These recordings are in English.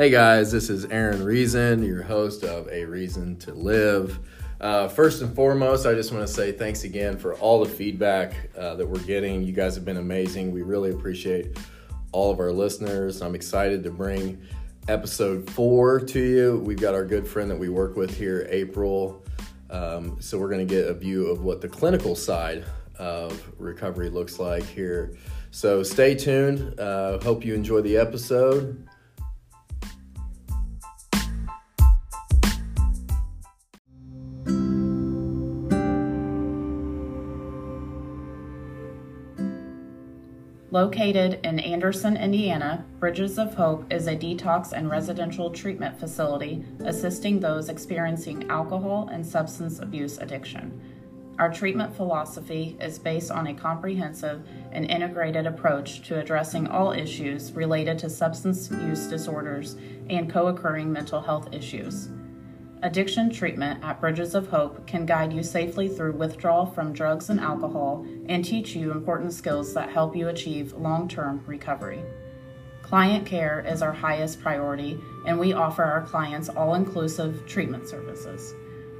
Hey guys, this is Aaron Reason, your host of A Reason to Live. Uh, first and foremost, I just want to say thanks again for all the feedback uh, that we're getting. You guys have been amazing. We really appreciate all of our listeners. I'm excited to bring episode four to you. We've got our good friend that we work with here, April. Um, so we're going to get a view of what the clinical side of recovery looks like here. So stay tuned. Uh, hope you enjoy the episode. Located in Anderson, Indiana, Bridges of Hope is a detox and residential treatment facility assisting those experiencing alcohol and substance abuse addiction. Our treatment philosophy is based on a comprehensive and integrated approach to addressing all issues related to substance use disorders and co occurring mental health issues. Addiction treatment at Bridges of Hope can guide you safely through withdrawal from drugs and alcohol and teach you important skills that help you achieve long term recovery. Client care is our highest priority, and we offer our clients all inclusive treatment services.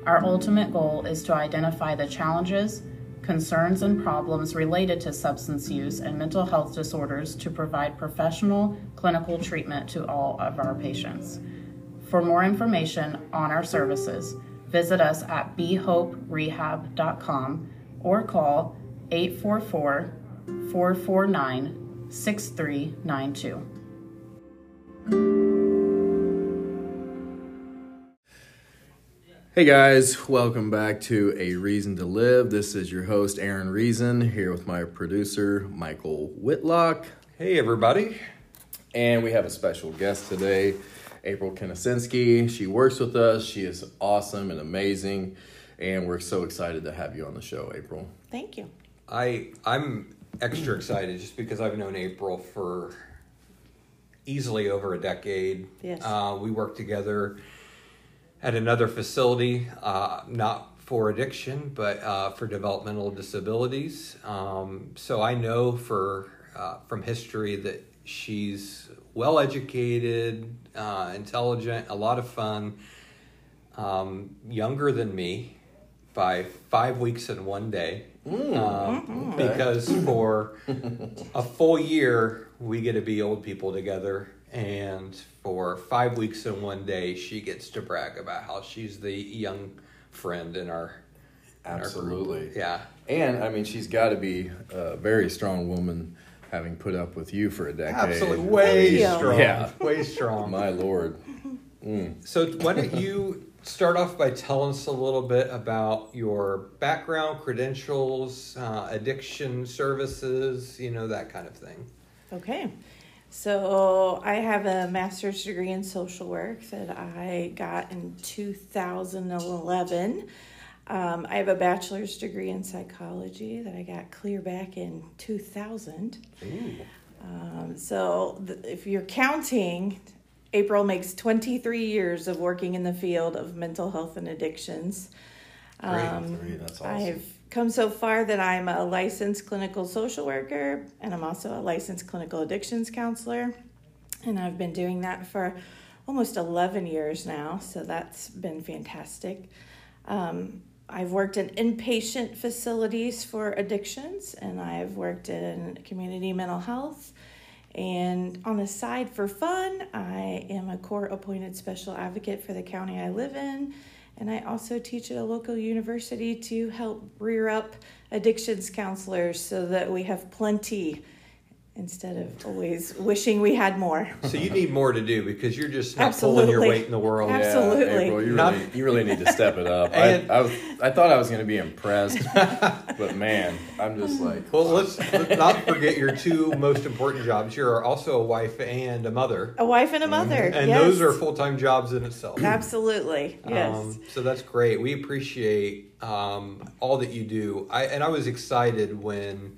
Our ultimate goal is to identify the challenges, concerns, and problems related to substance use and mental health disorders to provide professional clinical treatment to all of our patients. For more information on our services, visit us at behoperehab.com or call 844 449 6392. Hey guys, welcome back to A Reason to Live. This is your host, Aaron Reason, here with my producer, Michael Whitlock. Hey, everybody. And we have a special guest today. April Knasinski. She works with us. She is awesome and amazing, and we're so excited to have you on the show, April. Thank you. I I'm extra excited just because I've known April for easily over a decade. Yes. Uh, we worked together at another facility, uh, not for addiction, but uh, for developmental disabilities. Um, so I know for uh, from history that she's well educated, uh, intelligent, a lot of fun, um, younger than me by five weeks and one day. Mm, um, okay. Because for a full year, we get to be old people together. And for five weeks and one day, she gets to brag about how she's the young friend in our. Absolutely. Our yeah. And I mean, she's got to be a very strong woman having put up with you for a decade. Absolutely, way strong. Yeah, way strong. My lord. Mm. So why don't you start off by telling us a little bit about your background, credentials, uh, addiction services, you know that kind of thing. Okay. So I have a master's degree in social work that I got in 2011. Um, I have a bachelor's degree in psychology that I got clear back in 2000. Um, so th- if you're counting, April makes 23 years of working in the field of mental health and addictions. Um, That's awesome. I've come so far that I'm a licensed clinical social worker and I'm also a licensed clinical addictions counselor. And I've been doing that for almost 11 years now, so that's been fantastic. Um, I've worked in inpatient facilities for addictions, and I've worked in community mental health. And on the side for fun, I am a court appointed special advocate for the county I live in. And I also teach at a local university to help rear up addictions counselors so that we have plenty instead of always wishing we had more. So you need more to do because you're just not Absolutely. pulling your weight in the world. Absolutely. Yeah, April, you really, you really need to step it up. I, I, was, I thought I was going to be impressed, but man, I'm just like. Well, let's, let's, not forget your two most important jobs. You're also a wife and a mother. A wife and a mother. Mm-hmm. And yes. those are full time jobs in itself. Absolutely. Yes. Um, so that's great. We appreciate um, all that you do. I, and I was excited when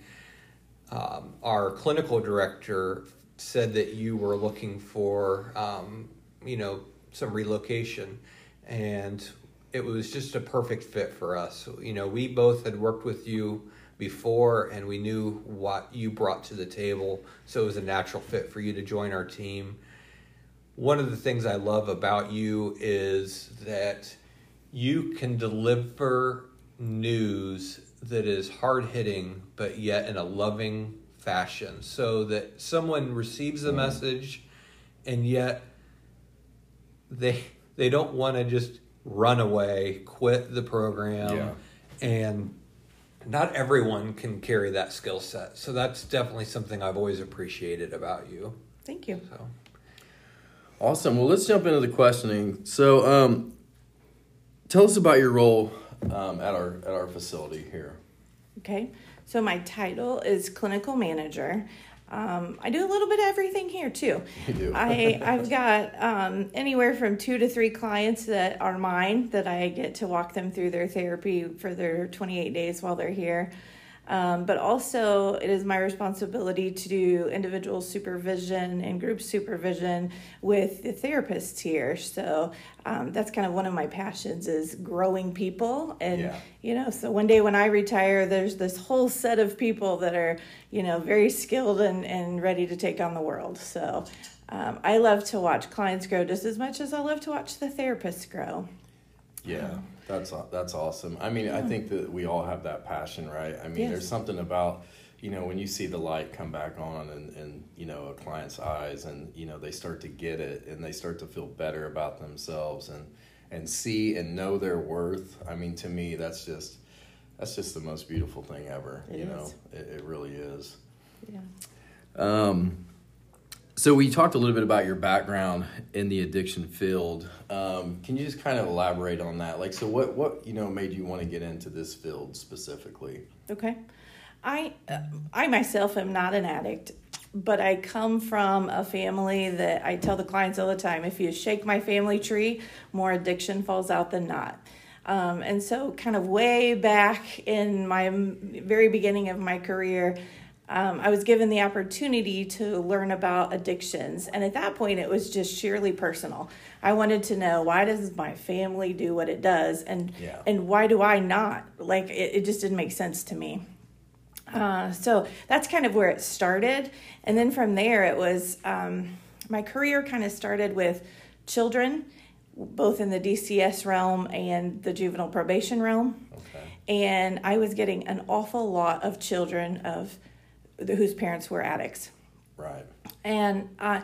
um, our clinical director said that you were looking for, um, you know, some relocation, and it was just a perfect fit for us. You know, we both had worked with you before, and we knew what you brought to the table, so it was a natural fit for you to join our team. one of the things I love about you is that you can deliver news that is hard hitting, but yet in a loving fashion, so that someone receives the Mm-hmm. message, and yet they they don't want to just run away, quit the program, Yeah. and not everyone can carry that skill set. So that's definitely something I've always appreciated about you. Thank you. So Awesome. Well, let's jump into the questioning. So, um, tell us about your role um, at our at our facility here. Okay, so my title is clinical manager. Um, I do a little bit of everything here too. You do. I I've got um, anywhere from two to three clients that are mine that I get to walk them through their therapy for their 28 days while they're here. Um, but also, it is my responsibility to do individual supervision and group supervision with the therapists here. So um, that's kind of one of my passions is growing people and Yeah. you know so one day when i retire there's this whole set of people that are you know very skilled and, and ready to take on the world so um, i love to watch clients grow just as much as i love to watch the therapists grow Yeah, that's that's awesome. I mean, I think that we all have that passion, right? I mean, Yes. there's something about you know when you see the light come back on and and you know a client's eyes and you know they start to get it and they start to feel better about themselves and and see and know their worth. I mean, to me, that's just that's just the most beautiful thing ever. It you is. know, it, it really is. yeah Um, so we talked a little bit about your background in the addiction field. Um, can you just kind of elaborate on that? Like, so what what you know made you want to get into this field specifically? Okay. I I myself am not an addict, but I come from a family that I tell the clients all the time if you shake my family tree, more addiction falls out than not. Um, and so, kind of way back in my very beginning of my career, um, I was given the opportunity to learn about addictions. And at that point, it was just sheerly personal. I wanted to know why does my family do what it does? And, Yeah. and why do I not? Like, it, it just didn't make sense to me. Uh, so that's kind of where it started. And then from there, it was um, my career kind of started with children, both in the DCS realm and the juvenile probation realm. Okay. And I was getting an awful lot of children of whose parents were addicts. Right. And uh,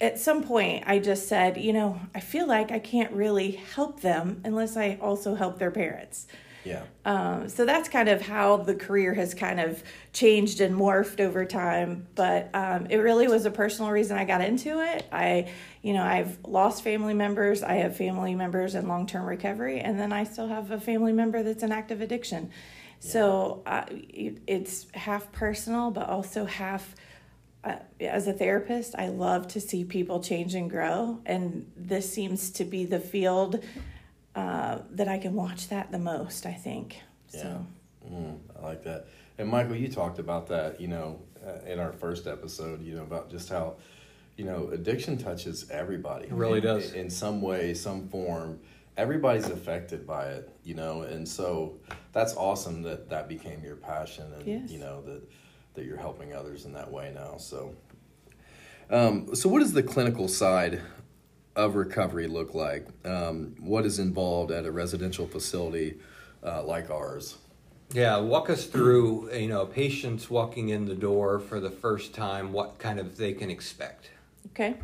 at some point, I just said, you know, I feel like I can't really help them unless I also help their parents. Yeah. Um, so that's kind of how the career has kind of changed and morphed over time. But um, it really was a personal reason I got into it. I, you know, I've lost family members. I have family members in long term recovery, and then I still have a family member that's in active addiction. So uh, it's half personal, but also half. Uh, as a therapist, I love to see people change and grow, and this seems to be the field uh, that I can watch that the most. I think. So Mm, I like that. And Michael, you talked about that, you know, uh, in our first episode, you know, about just how, you know, addiction touches everybody. It really does. In, in some way, some form. Everybody's affected by it, you know, and so that's awesome that that became your passion and, Yes. you know, that, that you're helping others in that way now. So, um, so what does the clinical side of recovery look like? Um, what is involved at a residential facility uh, like ours? Yeah, walk us through, you know, patients walking in the door for the first time, what kind of they can expect. okay.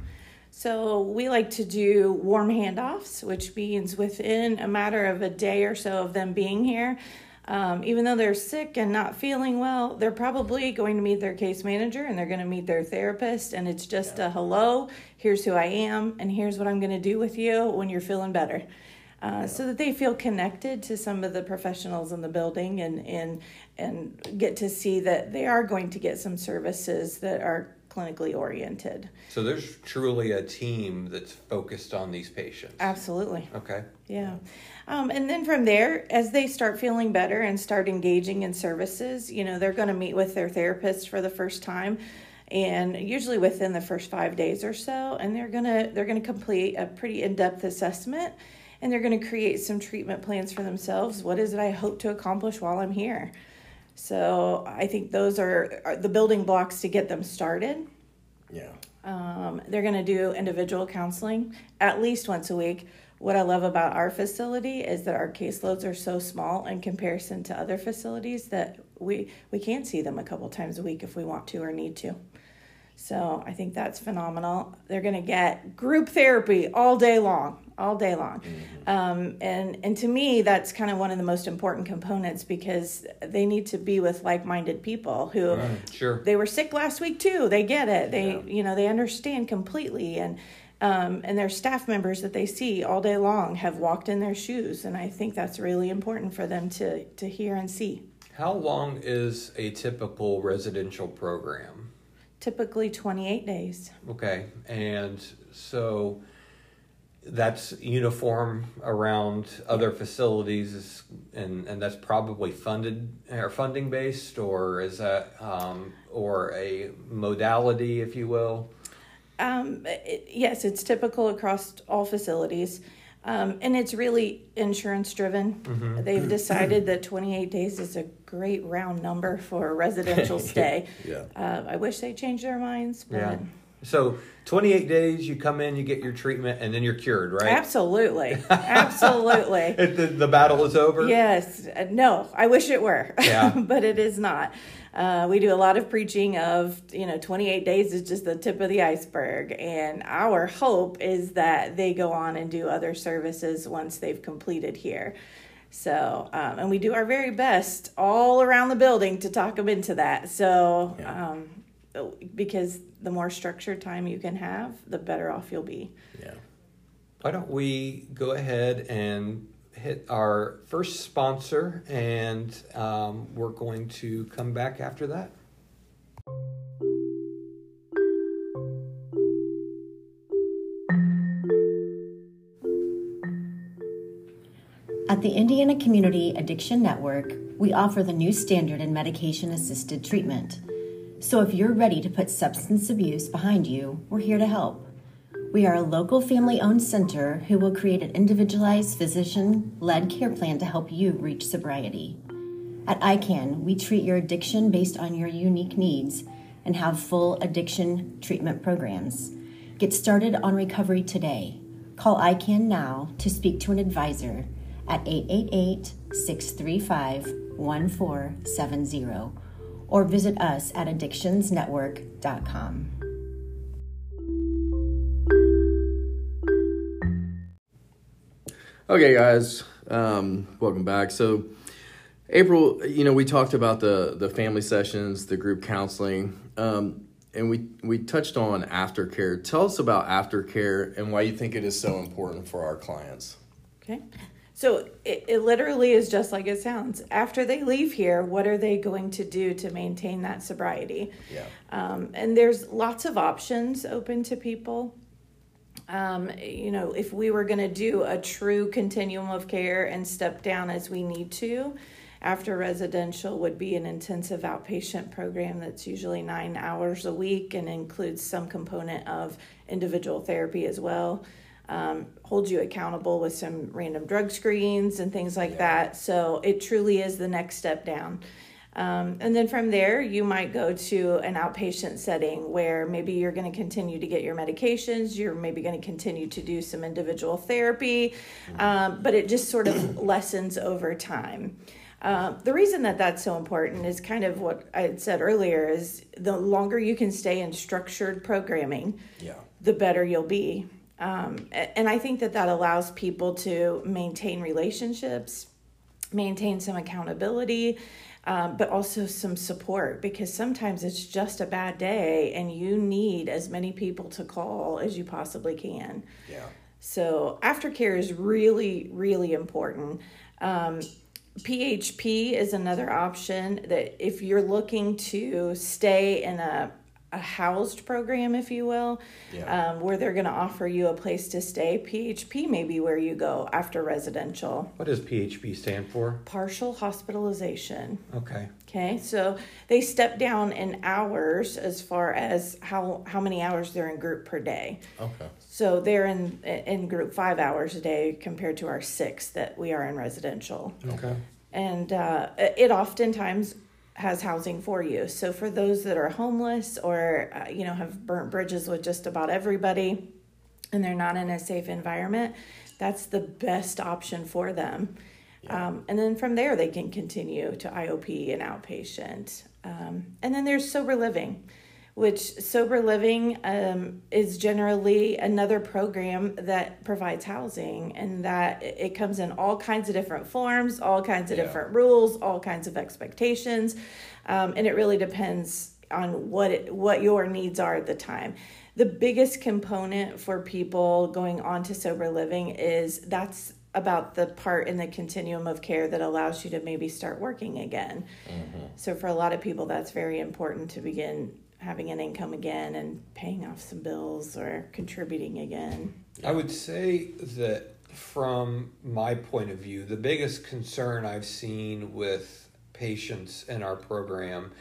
So we like to do warm handoffs, which means within a matter of a day or so of them being here. Um, even though they're sick and not feeling well, they're probably going to meet their case manager and they're going to meet their therapist. And it's just a hello, here's who I am, and here's what I'm going to do with you when you're feeling better. Uh, So that they feel connected to some of the professionals in the building and, and, and get to see that they are going to get some services that are clinically oriented. So there's truly a team that's focused on these patients. Absolutely. Okay. Yeah. Um, and then from there, as they start feeling better and start engaging in services, you know, they're going to meet with their therapist for the first time and usually within the first five days or so and they're going to they're going to complete a pretty in-depth assessment and they're going to create some treatment plans for themselves what is it i hope to accomplish while i'm here so i think those are, are the building blocks to get them started Yeah. Um, they're going to do individual counseling at least once a week. What I love about our facility is that our caseloads are so small in comparison to other facilities that we we can see them a couple times a week if we want to or need to. So I think that's phenomenal. They're going to get group therapy all day long, all day long, um, and and to me that's kind of one of the most important components because they need to be with like-minded people who Sure. they were sick last week too. They get it. They you know they understand completely and. Um, and their staff members that they see all day long have walked in their shoes, and I think that's really important for them to to hear and see. How long is a typical residential program? Typically, twenty eight days. Okay, and so that's uniform around other facilities, and and that's probably funded or funding based, or is that um, or a modality, if you will? Um, it, yes, it's typical across all facilities. Um, and it's really insurance driven. They've decided that 28 days is a great round number for a residential stay. Yeah. Uh, I wish they changed their minds, but Yeah. So twenty eight days, you come in, you get your treatment, and then you're cured, right? absolutely, absolutely. The, the battle is over. Yes, no, I wish it were, Yeah. but it is not. Uh, we do a lot of preaching of, you know, 28 days is just the tip of the iceberg. And our hope is that they go on and do other services once they've completed here. So, um, and we do our very best all around the building to talk them into that. So, Yeah. um, because the more structured time you can have, the better off you'll be. Yeah. Why don't we go ahead and hit our first sponsor, and um, we're going to come back after that. At the Indiana Community Addiction Network, we offer the new standard in medication assisted treatment. So if you're ready to put substance abuse behind you, we're here to help. We are a local family owned center who will create an individualized physician led care plan to help you reach sobriety. At ICAN, we treat your addiction based on your unique needs and have full addiction treatment programs. Get started on recovery today. Call ICAN now to speak to an advisor at 888 635 1470 or visit us at addictionsnetwork.com. Okay, guys, um, welcome back. So, April, you know, we talked about the the family sessions, the group counseling, um, and we we touched on aftercare. Tell us about aftercare and why you think it is so important for our clients. Okay. So it, it literally is just like it sounds. After they leave here, what are they going to do to maintain that sobriety? Yeah. Um, and there's lots of options open to people. Um, you know, if we were going to do a true continuum of care and step down as we need to, after residential would be an intensive outpatient program that's usually nine hours a week and includes some component of individual therapy as well. Um, holds you accountable with some random drug screens and things like that. So it truly is the next step down. Um, and then from there, you might go to an outpatient setting where maybe you're going to continue to get your medications, you're maybe going to continue to do some individual therapy, um, but it just sort of lessens over time. Uh, the reason that that's so important is kind of what I had said earlier is the longer you can stay in structured programming, Yeah. the better you'll be. Um, and I think that that allows people to maintain relationships, maintain some accountability, um, but also some support because sometimes it's just a bad day and you need as many people to call as you possibly can. Yeah. So aftercare is really, really important. Um, PHP is another option that if you're looking to stay in a, a housed program, if you will, Yeah. um, where they're going to offer you a place to stay, PHP may be where you go after residential. What does PHP stand for? Partial hospitalization. Okay. Okay, so they step down in hours as far as how how many hours they're in group per day. Okay. So they're in in group five hours a day compared to our six that we are in residential, Okay. and uh, it oftentimes has housing for you. So for those that are homeless or uh, you know have burnt bridges with just about everybody and they're not in a safe environment, that's the best option for them. Yeah. Um, and then from there, they can continue to IOP and outpatient. Um, and then there's sober living which sober living um, is generally another program that provides housing and that it comes in all kinds of different forms all kinds of yeah. different rules all kinds of expectations um, and it really depends on what it, what your needs are at the time the biggest component for people going on to sober living is that's about the part in the continuum of care that allows you to maybe start working again. Mm-hmm. So, for a lot of people, that's very important to begin having an income again and paying off some bills or contributing again. I would say that from my point of view, the biggest concern I've seen with patients in our program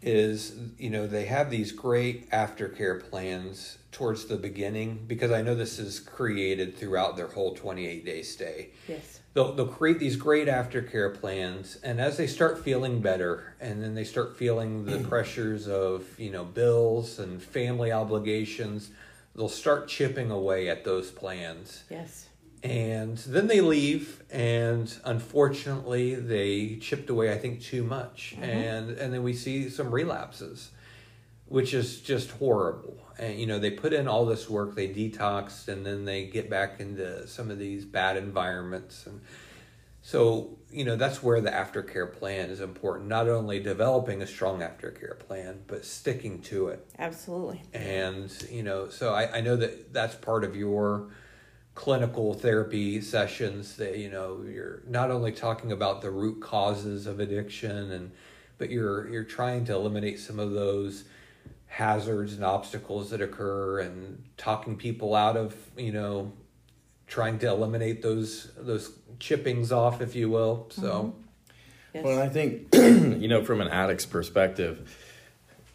is you know they have these great aftercare plans towards the beginning because I know this is created throughout their whole 28 day stay. Yes they'll, they'll create these great aftercare plans and as they start feeling better and then they start feeling the pressures of you know bills and family obligations they'll start chipping away at those plans yes and then they leave and unfortunately they chipped away i think too much mm-hmm. and and then we see some relapses which is just horrible. And you know, they put in all this work, they detox, and then they get back into some of these bad environments. And so, you know, that's where the aftercare plan is important. Not only developing a strong aftercare plan, but sticking to it. Absolutely. And you know, so I, I know that that's part of your clinical therapy sessions that you know you're not only talking about the root causes of addiction and but you're you're trying to eliminate some of those hazards and obstacles that occur and talking people out of you know trying to eliminate those those chippings off if you will so mm-hmm. yes. well i think you know from an addict's perspective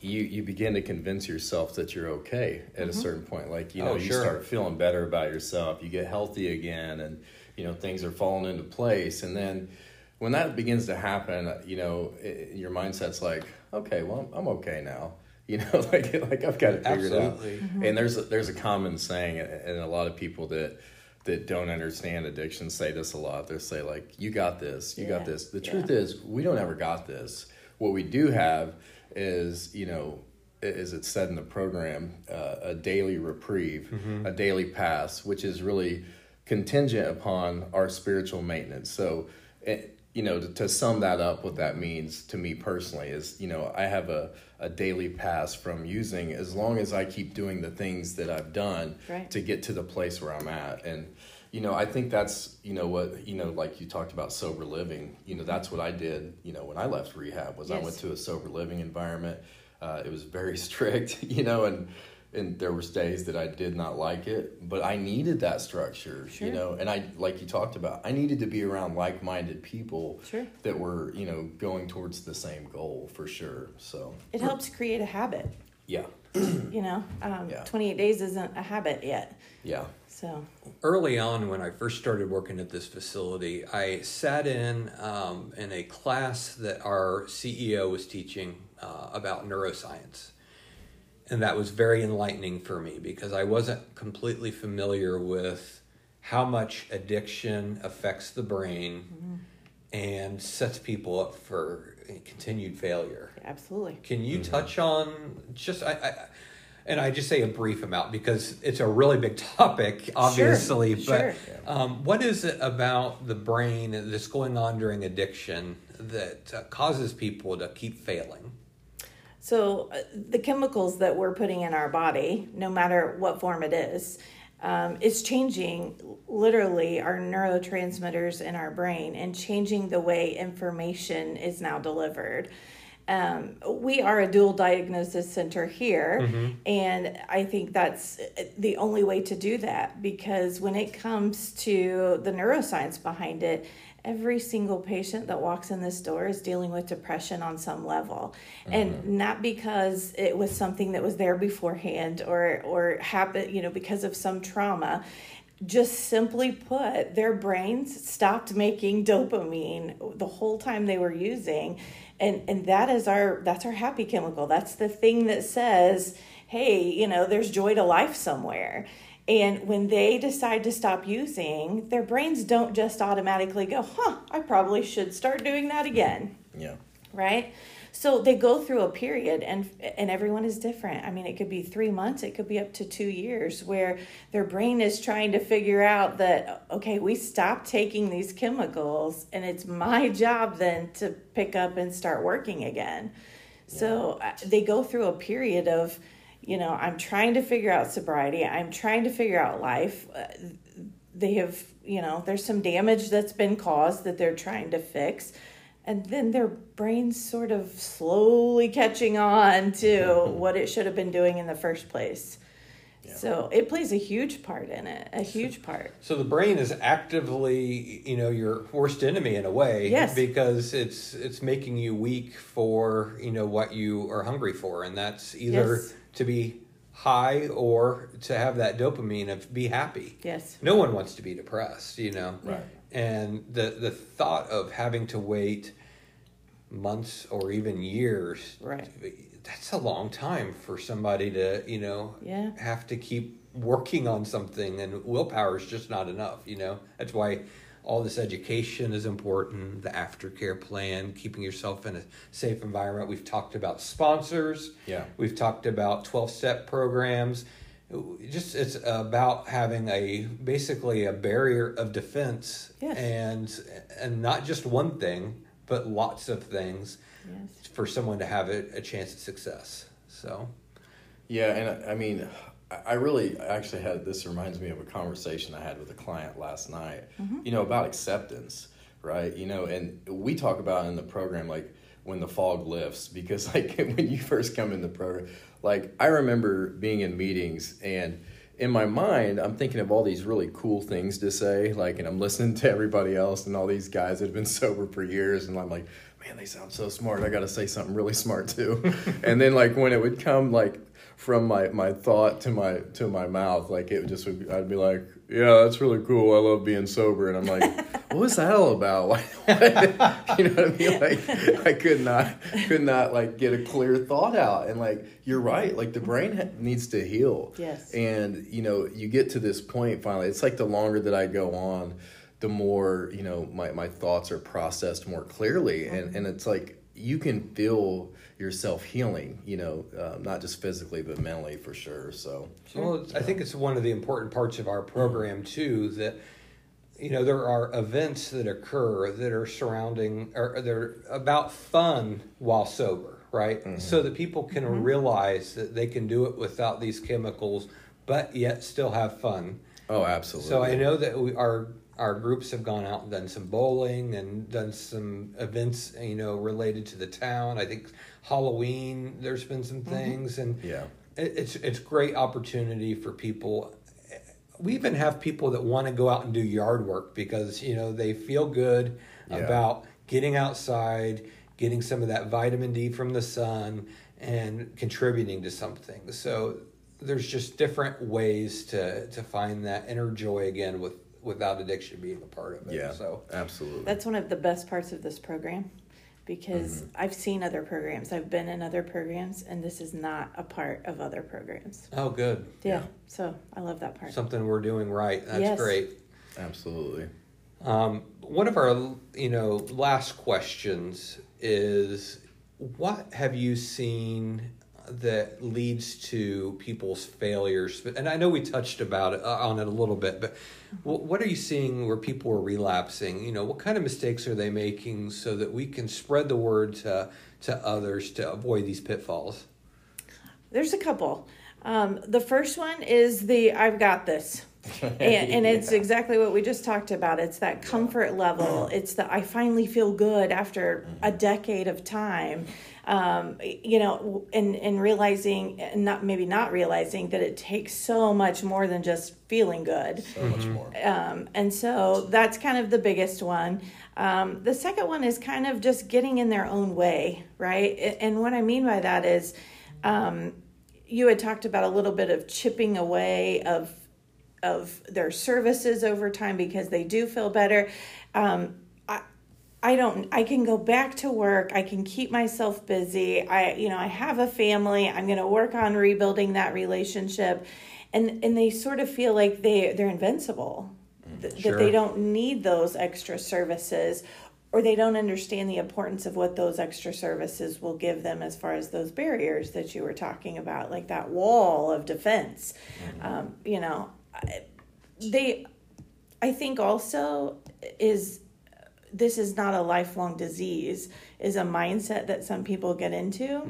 you you begin to convince yourself that you're okay at mm-hmm. a certain point like you know oh, you start feeling better about yourself you get healthy again and you know things are falling into place and then when that begins to happen you know it, your mindset's like okay well i'm okay now you know like like i've got it figured Absolutely. out mm-hmm. and there's a, there's a common saying and a lot of people that that don't understand addiction say this a lot they say like you got this you yeah. got this the truth yeah. is we don't ever got this what we do have is you know as it's said in the program uh, a daily reprieve mm-hmm. a daily pass which is really contingent upon our spiritual maintenance so it, you know, to, to, sum that up, what that means to me personally is, you know, I have a, a daily pass from using as long as I keep doing the things that I've done right. to get to the place where I'm at. And, you know, I think that's, you know, what, you know, like you talked about sober living, you know, that's what I did, you know, when I left rehab was yes. I went to a sober living environment. Uh, it was very strict, you know, and, and there was days that I did not like it, but I needed that structure, sure. you know. And I, like you talked about, I needed to be around like-minded people sure. that were, you know, going towards the same goal for sure. So it helps create a habit. Yeah. you know, um, yeah. 28 days isn't a habit yet. Yeah. So early on, when I first started working at this facility, I sat in um, in a class that our CEO was teaching uh, about neuroscience and that was very enlightening for me because I wasn't completely familiar with how much addiction affects the brain mm-hmm. and sets people up for continued failure. Absolutely. Can you mm-hmm. touch on just I, I, and I just say a brief amount because it's a really big topic, obviously. Sure, but sure. Um, what is it about the brain that's going on during addiction that uh, causes people to keep failing? So, uh, the chemicals that we're putting in our body, no matter what form it is, um, is changing literally our neurotransmitters in our brain and changing the way information is now delivered. Um, we are a dual diagnosis center here, mm-hmm. and I think that's uh, the only way to do that because when it comes to the neuroscience behind it, every single patient that walks in this door is dealing with depression on some level. Mm-hmm. and not because it was something that was there beforehand or or happened you know because of some trauma. Just simply put their brains stopped making dopamine the whole time they were using. And and that is our that's our happy chemical. That's the thing that says hey you know there's joy to life somewhere and when they decide to stop using their brains don't just automatically go huh i probably should start doing that again. Yeah. right? So they go through a period and and everyone is different. I mean it could be 3 months it could be up to 2 years where their brain is trying to figure out that okay we stopped taking these chemicals and it's my job then to pick up and start working again. So uh, they go through a period of you know i'm trying to figure out sobriety i'm trying to figure out life. Uh, they have you know there's some damage that's been caused that they're trying to fix and then their brains sort of slowly catching on to what it should have been doing in the first place so it plays a huge part in it a huge part So the brain is actively, you know, your worst enemy in a way, Yes. because it's it's making you weak for you know what you are hungry for, and that's either Yes. to be high or to have that dopamine of be happy. yes No one wants to be depressed, you know. Right. And the the thought of having to wait months or even years, Right. That's a long time for somebody to, you know, Yeah. have to keep working on something, and willpower is just not enough. You know, that's why all this education is important. The aftercare plan, keeping yourself in a safe environment. We've talked about sponsors. Yeah. We've talked about 12 step programs. Just it's about having a basically a barrier of defense Yes. and and not just one thing, but lots of things yes for someone to have a, a chance at success. So, Yeah, and I- I mean, I I really actually had this reminds me of a conversation I had with a client last night. Mm-hmm. You know about acceptance, right? You know, and we talk about in the program like when the fog lifts because like when you first come in the program, like I remember being in meetings and in my mind I'm thinking of all these really cool things to say, like, and I'm listening to everybody else and all these guys that have been sober for years, and I'm like, man, they sound so smart. I got to say something really smart too. and then like when it would come like from my, my thought to my to my mouth, like it would just would I'd be like, yeah, that's really cool. I love being sober, and I'm like, what was that all about? You know what I mean? Like I could not could not like get a clear thought out, and like you're right, like the brain ha- needs to heal. Yes. And you know, you get to this point finally. It's like the longer that I go on, the more you know my, my thoughts are processed more clearly, and and it's like you can feel yourself healing. You know, um, not just physically but mentally for sure. So well, it's- I think it's one of the important parts of our program too that you know there are events that occur that are surrounding or they're about fun while sober, right? So that people can realize that they can do it without these chemicals, but yet still have fun. oh, absolutely. So I know that we our our groups have gone out and done some bowling and done some events, you know, related to the town. I think Halloween. There's been some mm-hmm. things, and Yeah. it, it's it's great opportunity for people. We even have people that want to go out and do yard work because you know they feel good Yeah. about getting outside, getting some of that vitamin D from the sun, and contributing to something. So there's just different ways to to find that inner joy again with without addiction being a part of it. yeah. So absolutely. That's one of the best parts of this program because Mm-hmm. I've seen other programs. I've been in other programs, and this is not a part of other programs. oh, good. Yeah. So I love that part. Something we're doing right. That's Yes. great. absolutely. Um, one of our, you know, last questions is, what have you seen that leads to people's failures? And I know we touched about it uh, on it a little bit, but wh- what are you seeing where people are relapsing? You know, what kind of mistakes are they making so that we can spread the word to to others to avoid these pitfalls? There's a couple. Um, the first one is the I've got this. and, and it's Yeah. exactly what we just talked about. It's that comfort level. It's the I finally feel good after a decade of time. Um, you know, and and realizing, and not maybe not realizing that it takes so much more than just feeling good. So much more. Um, and so that's kind of the biggest one. Um, the second one is kind of just getting in their own way, right? And what I mean by that is, um, you had talked about a little bit of chipping away of of their services over time because they do feel better. Um, I, I don't I can go back to work. I can keep myself busy. I you know, I have a family. I'm going to work on rebuilding that relationship. And and they sort of feel like they they're invincible. Th- Sure. That they don't need those extra services or they don't understand the importance of what those extra services will give them as far as those barriers that you were talking about like that wall of defense. Um, you know, they I think also is this is not a lifelong disease is a mindset that some people get into.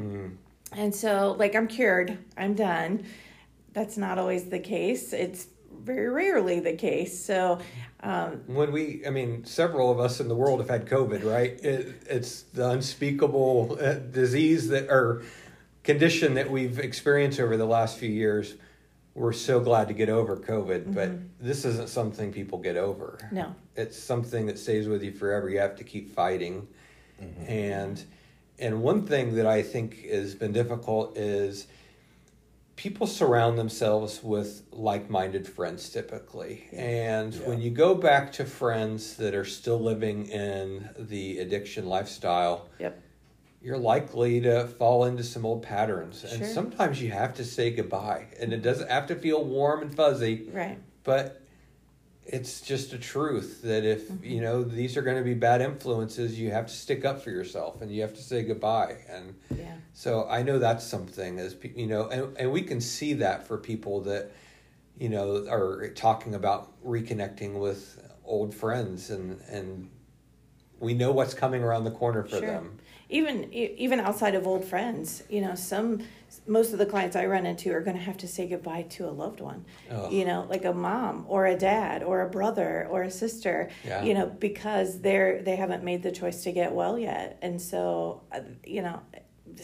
And so like I'm cured, I'm done. That's not always the case. It's very rarely the case. So um, When we, I mean, several of us in the world have had COVID, right? It, it's the unspeakable uh, disease that or condition that we've experienced over the last few years. We're so glad to get over COVID, but mm-hmm. this isn't something people get over. no. It's something that stays with you forever. You have to keep fighting, mm-hmm. and and one thing that I think has been difficult is people surround themselves with like-minded friends typically and Yeah. when you go back to friends that are still living in the addiction lifestyle Yep. You're likely to fall into some old patterns and Sure. sometimes you have to say goodbye and it doesn't have to feel warm and fuzzy Right. but it's just a truth that if mm-hmm. you know these are going to be bad influences you have to stick up for yourself and you have to say goodbye and Yeah. so I know that's something as you know, and, and we can see that for people that you know are talking about reconnecting with old friends, and and we know what's coming around the corner for Sure. them. Even even outside of old friends, you know, some most of the clients I run into are going to have to say goodbye to a loved one. Oh. You know, like a mom or a dad or a brother or a sister. Yeah. You know, because they're they haven't made the choice to get well yet, and so uh, you know.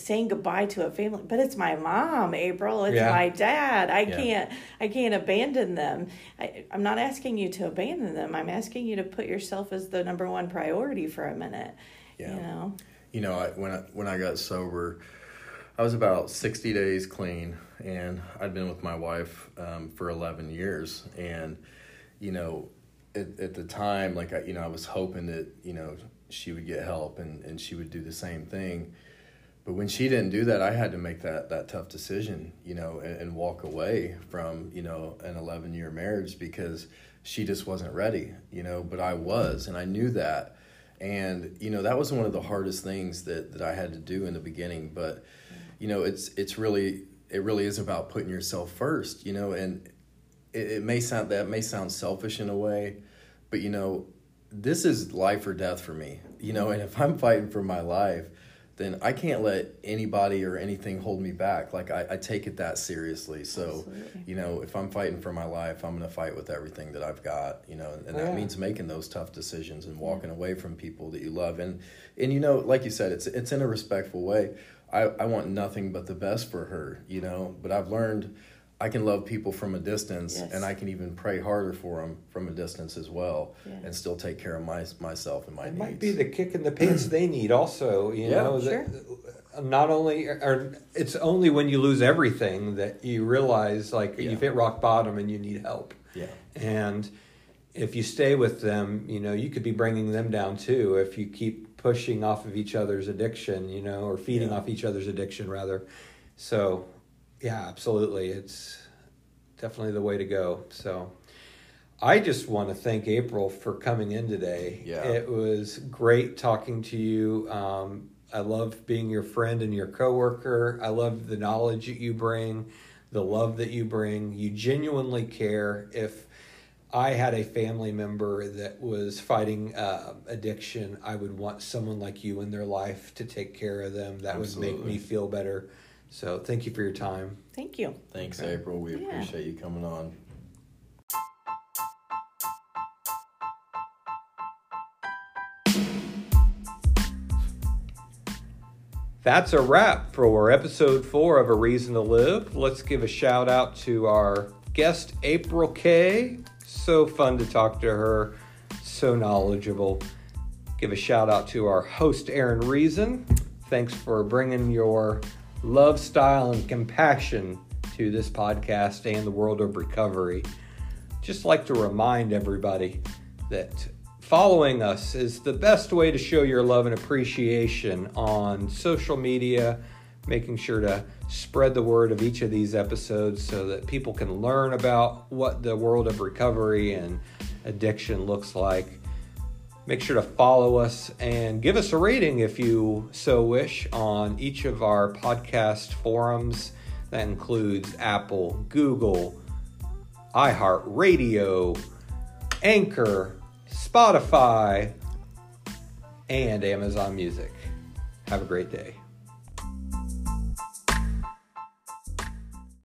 saying goodbye to a family but it's my mom april it's Yeah. my dad i Yeah. can't i can't abandon them I, i'm not asking you to abandon them i'm asking you to put yourself as the number one priority for a minute Yeah. you know you know, I, when I, when I got sober, I was about sixty days clean, and I'd been with my wife um, for eleven years, and you know, at, at the time, like I, you know, I was hoping that you know she would get help and and she would do the same thing, but when she didn't do that, I had to make that that tough decision, you know, and, and walk away from you know an eleven year marriage because she just wasn't ready, you know, but I was, and I knew that and you know that was one of the hardest things that that I had to do in the beginning but you know it's it's really it really is about putting yourself first you know and it, it may sound that may sound selfish in a way but you know this is life or death for me you know mm-hmm. and if I'm fighting for my life then I can't let anybody or anything hold me back. Like I, I take it that seriously. So Absolutely. you know if I'm fighting for my life I'm going to fight with everything that I've got you know and Yeah. that means making those tough decisions and walking away from people that you love. And and you know like you said it's it's in a respectful way. I, I want nothing but the best for her you know but I've learned I can love people from a distance Yes. and I can even pray harder for them from a distance as well Yeah. and still take care of my myself and my It needs might be the kick in the pants they need, also. You Yeah. know, Sure. that not only or it's only when you lose everything that you realize like Yeah. you've hit rock bottom and you need help. yeah And if you stay with them, you know, you could be bringing them down too if you keep pushing off of each other's addiction, you know, or feeding Yeah. off each other's addiction rather. So, yeah, absolutely. It's definitely the way to go. So, I just want to thank April for coming in today. Yeah. It was great talking to you. Um, I love being your friend and your coworker. I love the knowledge that you bring, the love that you bring. You genuinely care. If I had a family member that was fighting uh, addiction, I would want someone like you in their life to take care of them. That would make me feel better. So, thank you for your time. thank you thanks Okay. April we Yeah. appreciate you coming on That's a wrap for episode four of A Reason to Live. Let's give a shout out to our guest, April K. So fun to talk to her, so knowledgeable. Give a shout out to our host, Aaron Reason. Thanks for bringing your love, style, and compassion to this podcast and the world of recovery. Just like to remind everybody that following us is the best way to show your love and appreciation on social media, making sure to spread the word of each of these episodes so that people can learn about what the world of recovery and addiction looks like. Make sure to follow us and give us a rating if you so wish on each of our podcast forums. That includes Apple, Google, iHeartRadio, Anchor, Spotify, and Amazon Music. Have a great day.